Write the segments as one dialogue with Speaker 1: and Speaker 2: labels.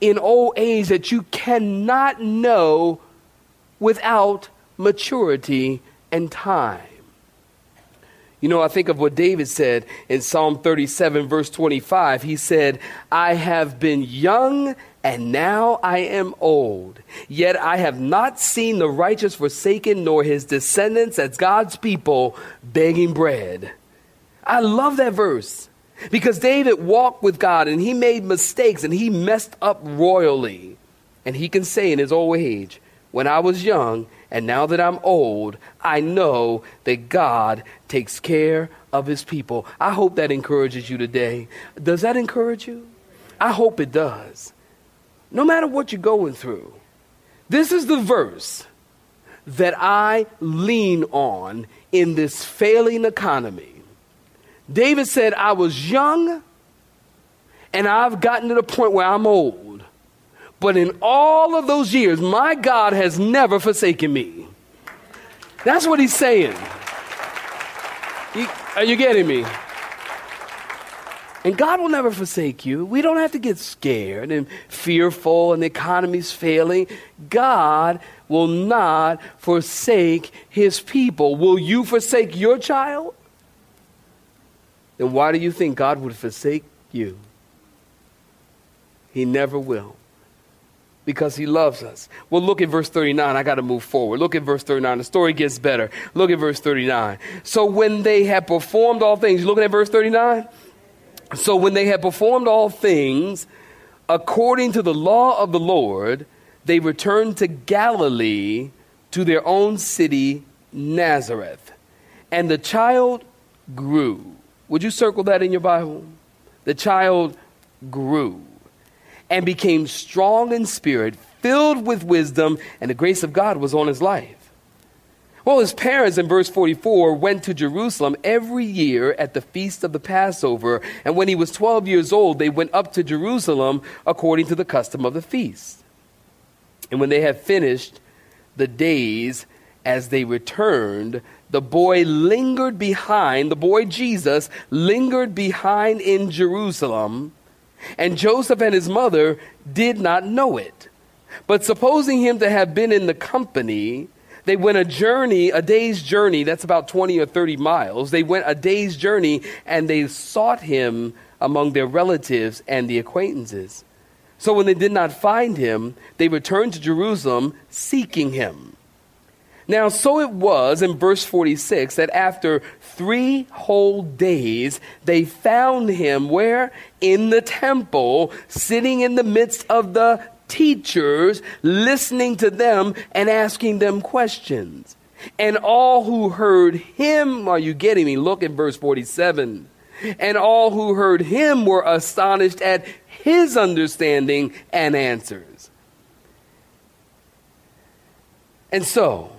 Speaker 1: in old age that you cannot know without maturity and time. You know, I think of what David said in Psalm 37, verse 25. He said, I have been young and now I am old, yet I have not seen the righteous forsaken, nor his descendants as God's people begging bread. I love that verse because David walked with God and he made mistakes and he messed up royally. And he can say in his old age, When I was young and now that I'm old, I know that God takes care of his people. I hope that encourages you today. Does that encourage you? I hope it does. No matter what you're going through, this is the verse that I lean on in this failing economy. David said, I was young and I've gotten to the point where I'm old. But in all of those years, my God has never forsaken me. That's what he's saying. You- are you getting me? And God will never forsake you. We don't have to get scared and fearful and the economy's failing. God will not forsake his people. Will you forsake your child? Then why do you think God would forsake you? He never will. Because he loves us. Well, look at verse 39. I got to move forward. Look at verse 39. The story gets better. Look at verse 39. So when they had performed all things, you looking at verse 39? So when they had performed all things according to the law of the Lord, they returned to Galilee to their own city, Nazareth. And the child grew. Would you circle that in your Bible? The child grew and became strong in spirit, filled with wisdom, and the grace of God was on his life. Well, his parents in verse 44 went to Jerusalem every year at the feast of the Passover, and when he was 12 years old, they went up to Jerusalem according to the custom of the feast. And when they had finished the days as they returned, the boy lingered behind, the boy Jesus lingered behind in Jerusalem, and Joseph and his mother did not know it. But supposing him to have been in the company, they went a journey, a day's journey, that's about 20 or 30 miles. They went a day's journey and they sought him among their relatives and the acquaintances. So when they did not find him, they returned to Jerusalem seeking him. Now, so it was in verse 46 that after three whole days, they found him where? In the temple, sitting in the midst of the teachers, listening to them and asking them questions. And all who heard him, are you getting me? Look at verse 47. And all who heard him were astonished at his understanding and answers. And so,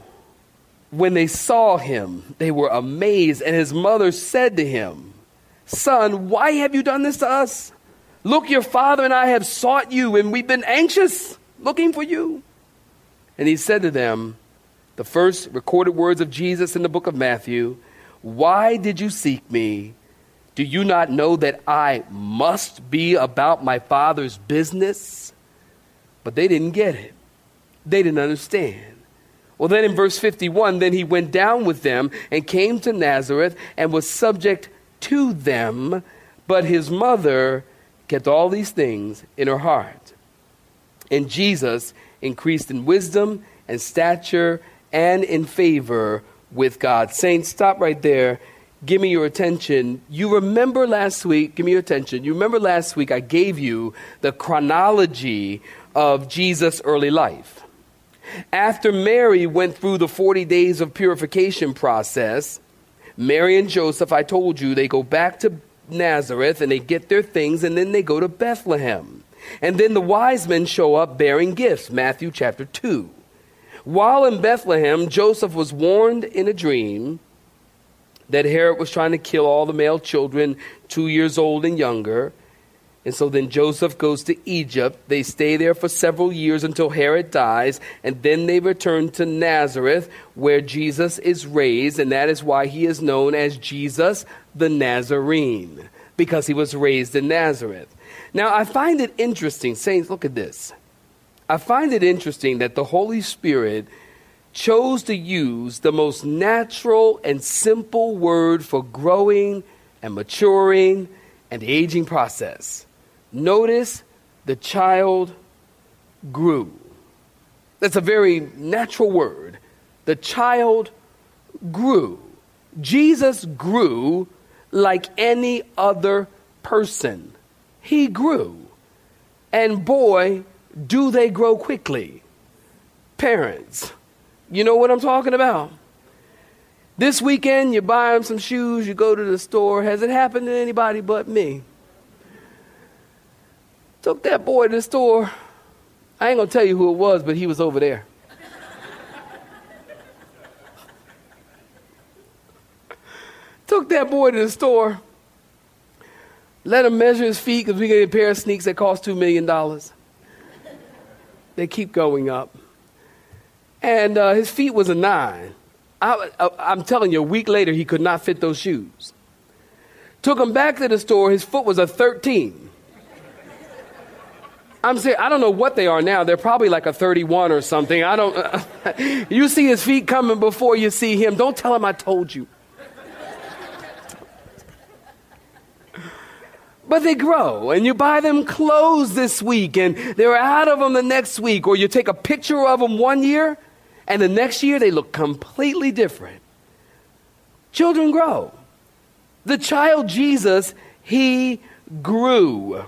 Speaker 1: when they saw him, they were amazed, and his mother said to him, Son, why have you done this to us? Look, your father and I have sought you, and we've been anxious looking for you. And he said to them, the first recorded words of Jesus in the book of Matthew Why did you seek me? Do you not know that I must be about my father's business? But they didn't get it, they didn't understand. Well, then in verse 51, then he went down with them and came to Nazareth and was subject to them, but his mother kept all these things in her heart. And Jesus increased in wisdom and stature and in favor with God. Saints, stop right there. Give me your attention. You remember last week, give me your attention. You remember last week I gave you the chronology of Jesus' early life. After Mary went through the 40 days of purification process, Mary and Joseph, I told you, they go back to Nazareth and they get their things and then they go to Bethlehem. And then the wise men show up bearing gifts, Matthew chapter 2. While in Bethlehem, Joseph was warned in a dream that Herod was trying to kill all the male children two years old and younger. And so then Joseph goes to Egypt. They stay there for several years until Herod dies, and then they return to Nazareth, where Jesus is raised, and that is why he is known as Jesus the Nazarene, because he was raised in Nazareth. Now, I find it interesting, saints, look at this. I find it interesting that the Holy Spirit chose to use the most natural and simple word for growing and maturing and the aging process. Notice the child grew. That's a very natural word. The child grew. Jesus grew like any other person. He grew. And boy, do they grow quickly. Parents, you know what I'm talking about? This weekend, you buy them some shoes, you go to the store. Has it happened to anybody but me? Took that boy to the store. I ain't gonna tell you who it was, but he was over there. Took that boy to the store. Let him measure his feet because we get a pair of sneaks that cost $2 million. They keep going up. And uh, his feet was a nine. I, am telling you, a week later, he could not fit those shoes. Took him back to the store, his foot was a 13. I'm saying, I don't know what they are now. They're probably like a 31 or something. I don't. you see his feet coming before you see him. Don't tell him I told you. But they grow, and you buy them clothes this week, and they're out of them the next week, or you take a picture of them one year, and the next year they look completely different. Children grow. The child Jesus, he grew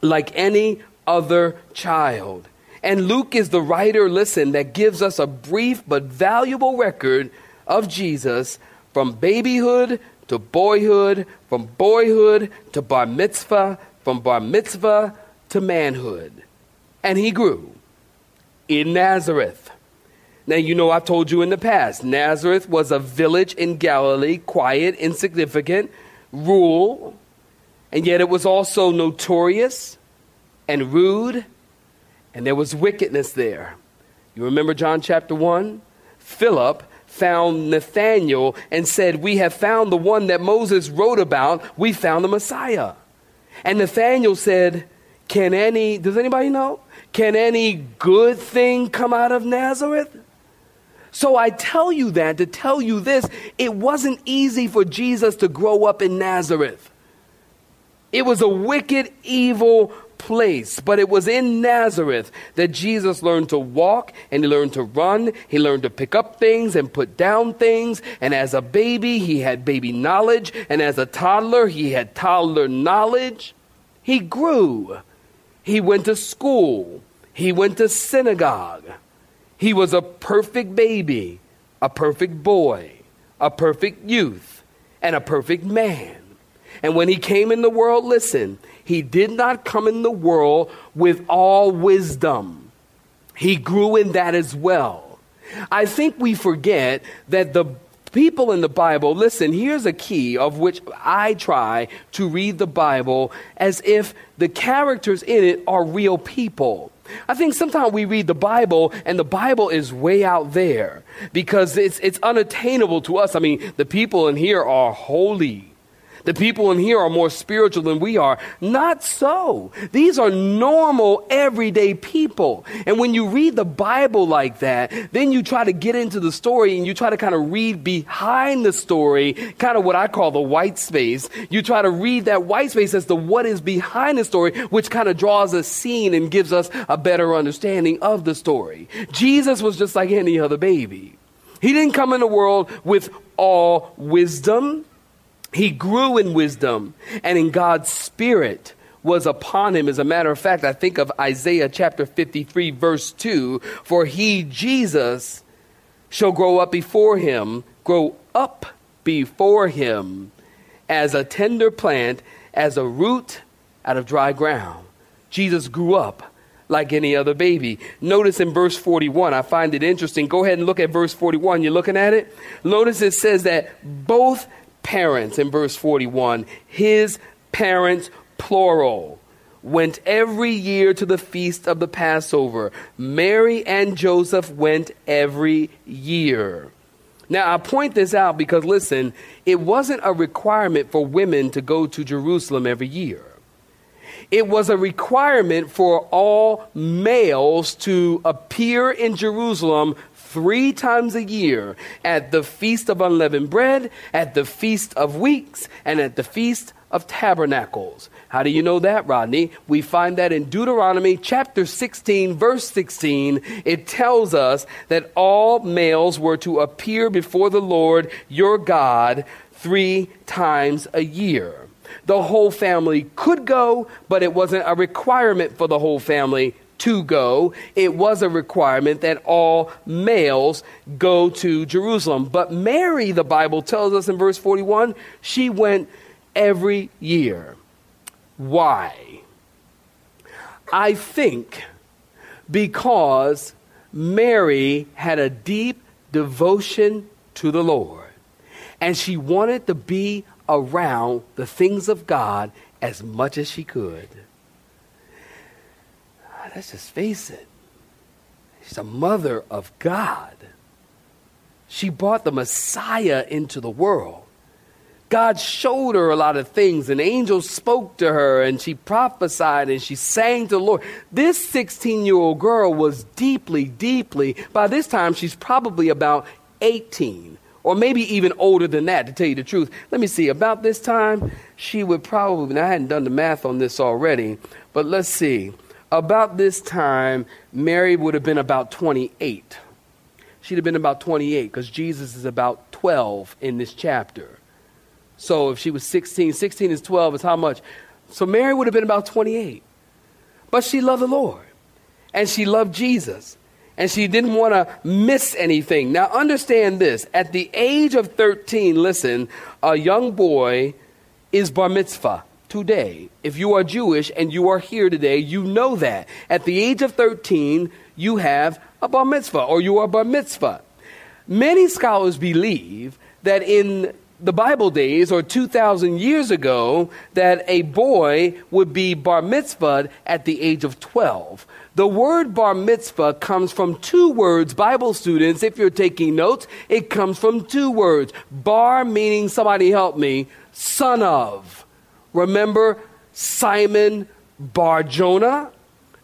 Speaker 1: like any other child. And Luke is the writer, listen, that gives us a brief but valuable record of Jesus from babyhood to boyhood, from boyhood to bar mitzvah, from bar mitzvah to manhood. And he grew in Nazareth. Now, you know, I've told you in the past, Nazareth was a village in Galilee, quiet, insignificant, rural, and yet it was also notorious and rude, and there was wickedness there. You remember John chapter 1? Philip found Nathanael and said, We have found the one that Moses wrote about. We found the Messiah. And Nathanael said, Can any, does anybody know? Can any good thing come out of Nazareth? So I tell you that to tell you this it wasn't easy for Jesus to grow up in Nazareth. It was a wicked, evil place, but it was in Nazareth that Jesus learned to walk and he learned to run. He learned to pick up things and put down things. And as a baby, he had baby knowledge. And as a toddler, he had toddler knowledge. He grew. He went to school. He went to synagogue. He was a perfect baby, a perfect boy, a perfect youth, and a perfect man. And when he came in the world, listen, he did not come in the world with all wisdom. He grew in that as well. I think we forget that the people in the Bible, listen, here's a key of which I try to read the Bible as if the characters in it are real people. I think sometimes we read the Bible and the Bible is way out there because it's, it's unattainable to us. I mean, the people in here are holy The people in here are more spiritual than we are. Not so. These are normal, everyday people. And when you read the Bible like that, then you try to get into the story and you try to kind of read behind the story, kind of what I call the white space. You try to read that white space as to what is behind the story, which kind of draws a scene and gives us a better understanding of the story. Jesus was just like any other baby. He didn't come in the world with all wisdom. He grew in wisdom and in God's Spirit was upon him. As a matter of fact, I think of Isaiah chapter 53, verse 2 For he, Jesus, shall grow up before him, grow up before him as a tender plant, as a root out of dry ground. Jesus grew up like any other baby. Notice in verse 41, I find it interesting. Go ahead and look at verse 41. You're looking at it? Notice it says that both parents in verse 41, his parents, plural, went every year to the feast of the Passover. Mary and Joseph went every year. Now, I point this out because, listen, it wasn't a requirement for women to go to Jerusalem every year. It was a requirement for all males to appear in Jerusalem three times a year at the Feast of Unleavened Bread, at the Feast of Weeks, and at the Feast of Tabernacles. How do you know that, Rodney? We find that in Deuteronomy chapter 16, verse 16. It tells us that all males were to appear before the Lord your God three times a year. The whole family could go, but it wasn't a requirement for the whole family to go. It was a requirement that all males go to Jerusalem. But Mary, the Bible tells us in verse 41, she went every year. Why? I think because Mary had a deep devotion to the Lord and she wanted to be around the things of God as much as she could. Let's just face it. She's a mother of God. She brought the Messiah into the world. God showed her a lot of things, and angels spoke to her, and she prophesied and she sang to the Lord. This 16 year old girl was deeply, deeply, by this time, she's probably about 18 or maybe even older than that, to tell you the truth. Let me see, about this time, she would probably, now I hadn't done the math on this already, but let's see. About this time, Mary would have been about 28. She'd have been about 28 because Jesus is about 12 in this chapter. So if she was 16, 16 is 12 is how much? So Mary would have been about 28. But she loved the Lord and she loved Jesus and she didn't want to miss anything. Now, understand this at the age of 13, listen, a young boy is bar mitzvah today. If you are Jewish and you are here today, you know that. At the age of 13, you have a bar mitzvah or you are bar mitzvah. Many scholars believe that in the Bible days or 2,000 years ago, that a boy would be bar mitzvah at the age of 12. The word bar mitzvah comes from two words, Bible students, if you're taking notes, it comes from two words. Bar meaning, somebody help me, son of. Remember Simon Bar Jonah?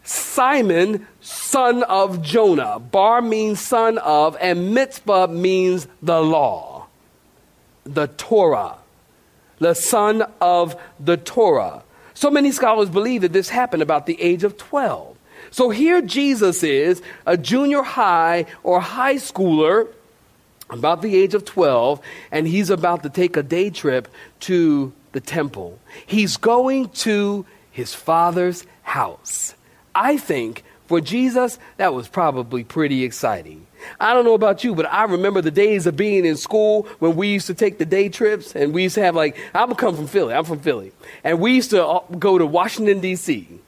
Speaker 1: Simon, son of Jonah. Bar means son of, and mitzvah means the law, the Torah, the son of the Torah. So many scholars believe that this happened about the age of 12. So here Jesus is, a junior high or high schooler, about the age of 12, and he's about to take a day trip to the temple. He's going to his father's house. I think for Jesus, that was probably pretty exciting. I don't know about you, but I remember the days of being in school when we used to take the day trips and we used to have like, I'm come from Philly, I'm from Philly. And we used to uh, go to Washington, D.C.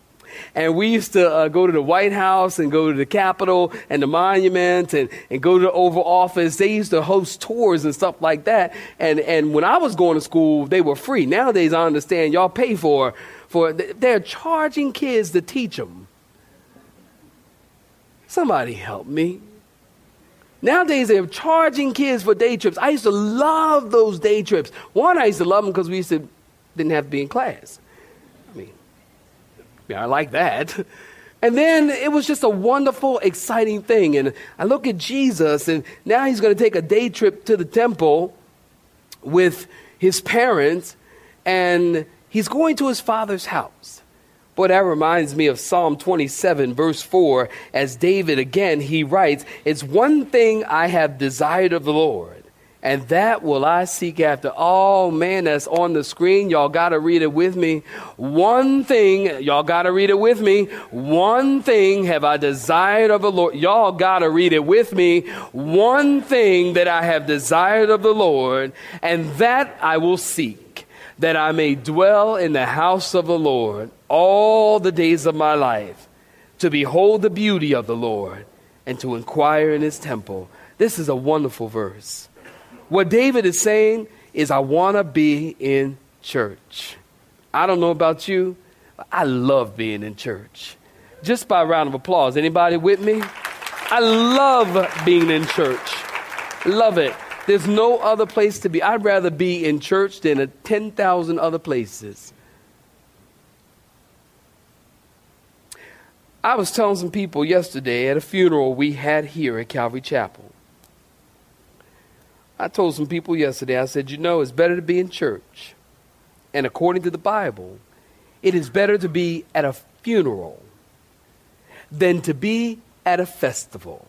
Speaker 1: And we used to uh, go to the White House and go to the Capitol and the Monument and, and go to the Oval Office. They used to host tours and stuff like that. And, and when I was going to school, they were free. Nowadays, I understand y'all pay for, for they're charging kids to teach them. Somebody help me. Nowadays, they're charging kids for day trips. I used to love those day trips. One, I used to love them because we used to didn't have to be in class. I mean, yeah, I like that. And then it was just a wonderful, exciting thing. And I look at Jesus, and now he's going to take a day trip to the temple with his parents, and he's going to his father's house. Boy, that reminds me of Psalm 27, verse 4, as David again, he writes, It's one thing I have desired of the Lord and that will I seek after. Oh man, that's on the screen. Y'all got to read it with me. One thing, y'all got to read it with me. One thing have I desired of the Lord. Y'all got to read it with me. One thing that I have desired of the Lord, and that I will seek, that I may dwell in the house of the Lord all the days of my life, to behold the beauty of the Lord and to inquire in his temple. This is a wonderful verse. What David is saying is, I want to be in church. I don't know about you, I love being in church. Just by a round of applause. Anybody with me? I love being in church. Love it. There's no other place to be. I'd rather be in church than at 10,000 other places. I was telling some people yesterday at a funeral we had here at Calvary Chapel. I told some people yesterday, I said, you know, it's better to be in church. And according to the Bible, it is better to be at a funeral than to be at a festival.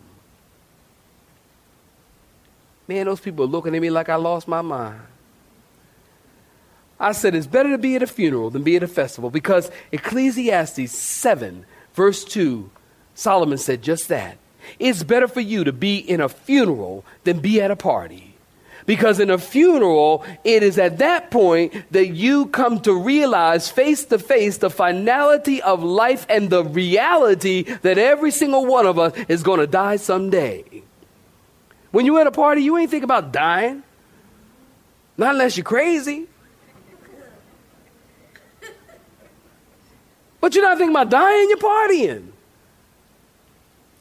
Speaker 1: Man, those people are looking at me like I lost my mind. I said it's better to be at a funeral than be at a festival because Ecclesiastes 7, verse 2, Solomon said just that. It's better for you to be in a funeral than be at a party. Because in a funeral, it is at that point that you come to realize face to face the finality of life and the reality that every single one of us is going to die someday. When you're at a party, you ain't think about dying. Not unless you're crazy. But you're not thinking about dying, you're partying.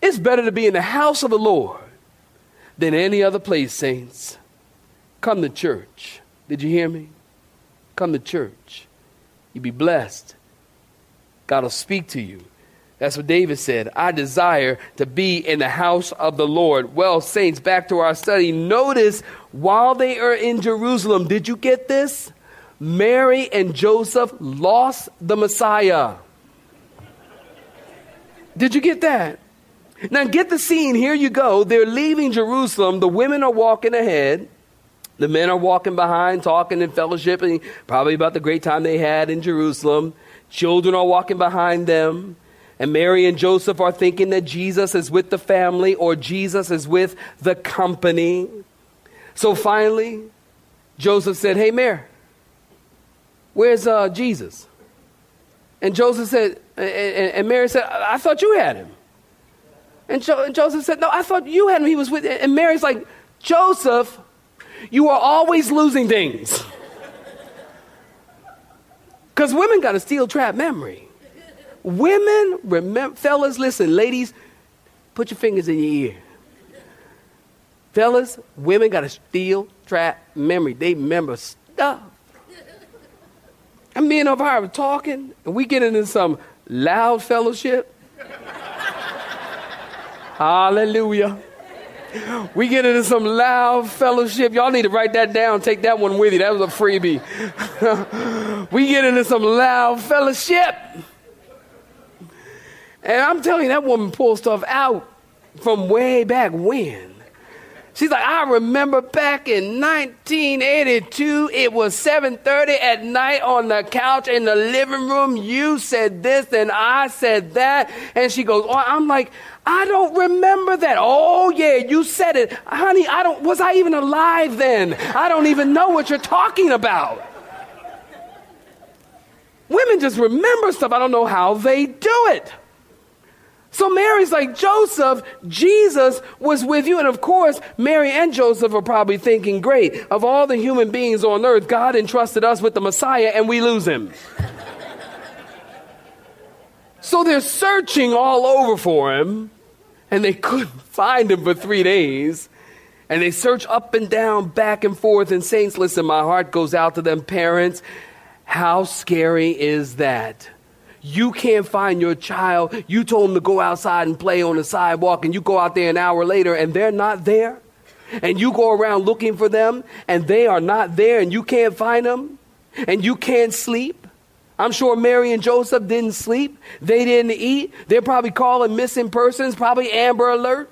Speaker 1: It's better to be in the house of the Lord than any other place, saints. Come to church. Did you hear me? Come to church. You'll be blessed. God will speak to you. That's what David said. I desire to be in the house of the Lord. Well, saints, back to our study. Notice while they are in Jerusalem, did you get this? Mary and Joseph lost the Messiah. Did you get that? Now get the scene. Here you go. They're leaving Jerusalem. The women are walking ahead. The men are walking behind, talking and fellowshipping, probably about the great time they had in Jerusalem. Children are walking behind them. And Mary and Joseph are thinking that Jesus is with the family or Jesus is with the company. So finally, Joseph said, Hey, Mary, where's uh, Jesus? And Joseph said, and, and, Mary said, I thought you had him. And, jo- and Joseph said, No, I thought you had him. He was with. And Mary's like, Joseph, you are always losing things. Because women got a steel trap memory. Women, remember, fellas, listen, ladies, put your fingers in your ear. Fellas, women got a steel trap memory. They remember stuff. I'm being over here talking, and we get into some loud fellowship. Hallelujah. We get into some loud fellowship. Y'all need to write that down. Take that one with you. That was a freebie. we get into some loud fellowship. And I'm telling you, that woman pulled stuff out from way back when. She's like, I remember back in 1982, it was 7:30 at night on the couch in the living room. You said this and I said that, and she goes, oh, I'm like, I don't remember that. Oh yeah, you said it, honey. I don't. Was I even alive then? I don't even know what you're talking about. Women just remember stuff. I don't know how they do it. So Mary's like, Joseph, Jesus was with you. And of course, Mary and Joseph are probably thinking, great, of all the human beings on earth, God entrusted us with the Messiah and we lose him. so they're searching all over for him and they couldn't find him for three days. And they search up and down, back and forth. And saints, listen, my heart goes out to them parents How scary is that? You can't find your child. You told them to go outside and play on the sidewalk, and you go out there an hour later and they're not there. And you go around looking for them, and they are not there, and you can't find them, and you can't sleep. I'm sure Mary and Joseph didn't sleep. They didn't eat. They're probably calling missing persons, probably Amber Alert.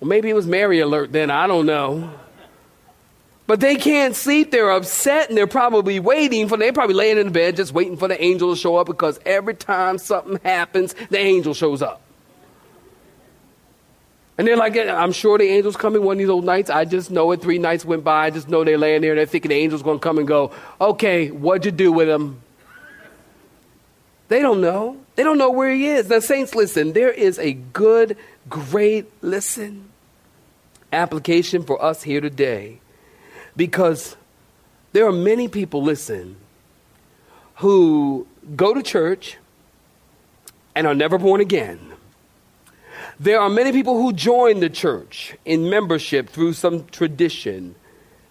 Speaker 1: Well, maybe it was Mary Alert then, I don't know. But they can't sleep. They're upset and they're probably waiting for, they're probably laying in the bed just waiting for the angel to show up because every time something happens, the angel shows up. And they're like, I'm sure the angel's coming one of these old nights. I just know it. Three nights went by. I just know they're laying there. And they're thinking the angel's going to come and go, okay, what'd you do with him? They don't know. They don't know where he is. Now, saints, listen, there is a good, great, listen, application for us here today because there are many people, listen, who go to church and are never born again. There are many people who join the church in membership through some tradition.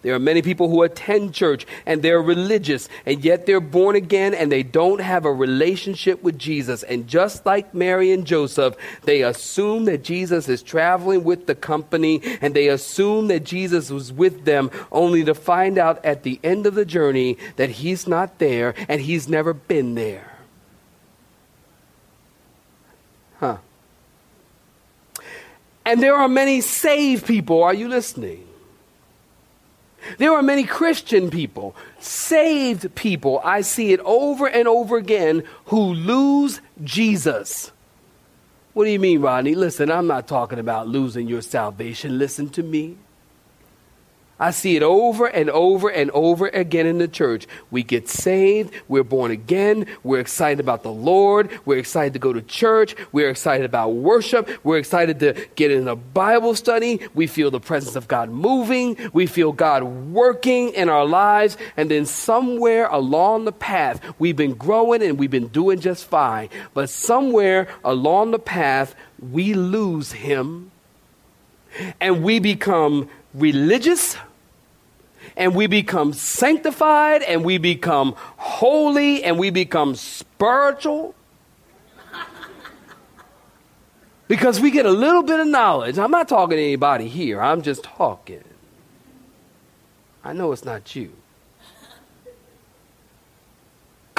Speaker 1: There are many people who attend church and they're religious and yet they're born again and they don't have a relationship with Jesus. And just like Mary and Joseph, they assume that Jesus is traveling with the company and they assume that Jesus was with them only to find out at the end of the journey that he's not there and he's never been there. Huh. And there are many saved people. Are you listening? There are many Christian people, saved people, I see it over and over again, who lose Jesus. What do you mean, Rodney? Listen, I'm not talking about losing your salvation. Listen to me. I see it over and over and over again in the church. We get saved, we're born again, we're excited about the Lord, we're excited to go to church, we're excited about worship, we're excited to get in a Bible study, we feel the presence of God moving, we feel God working in our lives, and then somewhere along the path, we've been growing and we've been doing just fine. But somewhere along the path, we lose Him. And we become religious and we become sanctified and we become holy and we become spiritual. because we get a little bit of knowledge. I'm not talking to anybody here, I'm just talking. I know it's not you.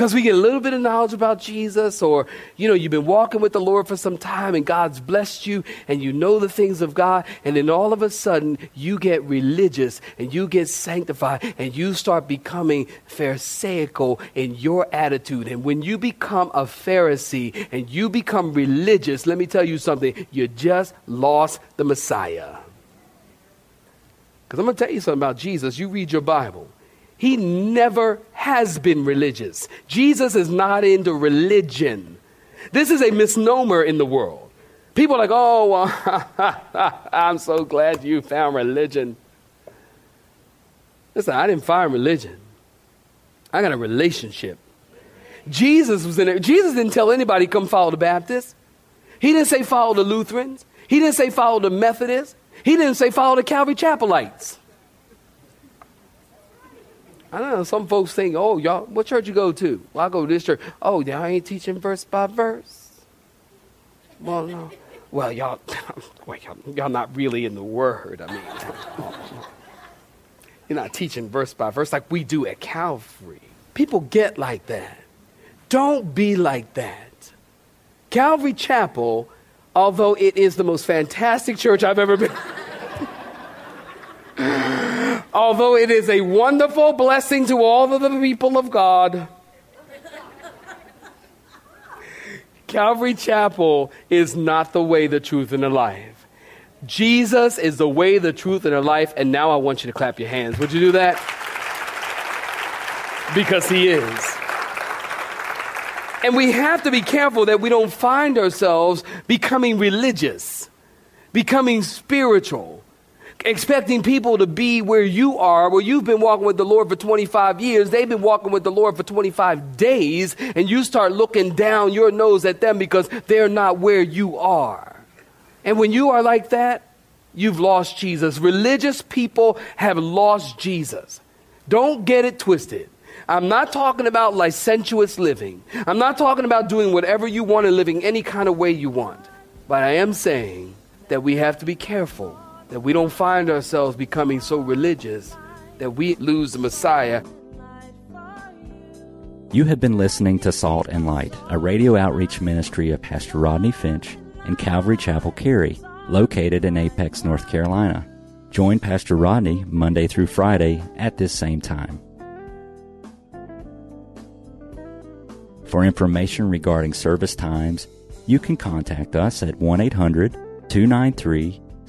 Speaker 1: Because we get a little bit of knowledge about Jesus, or, you know, you've been walking with the Lord for some time and God's blessed you and you know the things of God, and then all of a sudden you get religious and you get sanctified and you start becoming Pharisaical in your attitude. And when you become a Pharisee and you become religious, let me tell you something, you just lost the Messiah. Because I'm going to tell you something about Jesus. You read your Bible. He never has been religious. Jesus is not into religion. This is a misnomer in the world. People are like, oh, well, I'm so glad you found religion. Listen, I didn't find religion. I got a relationship. Jesus was in it. Jesus didn't tell anybody come follow the Baptists. He didn't say follow the Lutherans. He didn't say follow the Methodists. He didn't say follow the Calvary Chapelites. I know. Some folks think, oh, y'all, what church you go to? Well, I go to this church. Oh, y'all ain't teaching verse by verse. Well, no. Well, y'all, well, y'all, y'all not really in the Word. I mean, you're not teaching verse by verse like we do at Calvary. People get like that. Don't be like that. Calvary Chapel, although it is the most fantastic church I've ever been. although it is a wonderful blessing to all of the people of God, Calvary Chapel is not the way, the truth, and the life. Jesus is the way, the truth, and the life. And now I want you to clap your hands. Would you do that? Because He is. And we have to be careful that we don't find ourselves becoming religious, becoming spiritual expecting people to be where you are, where you've been walking with the Lord for 25 years, they've been walking with the Lord for 25 days, and you start looking down your nose at them because they're not where you are. And when you are like that, you've lost Jesus. Religious people have lost Jesus. Don't get it twisted. I'm not talking about licentious living. I'm not talking about doing whatever you want and living any kind of way you want. But I am saying that we have to be careful that we don't find ourselves becoming so religious that we lose the Messiah.
Speaker 2: You have been listening to Salt and Light, a radio outreach ministry of Pastor Rodney Finch and Calvary Chapel, Cary, located in Apex, North Carolina. Join Pastor Rodney Monday through Friday at this same time. For information regarding service times, you can contact us at 1 800 293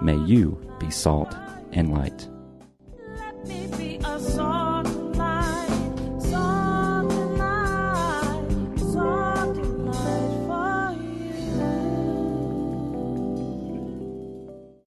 Speaker 2: may you be salt and light.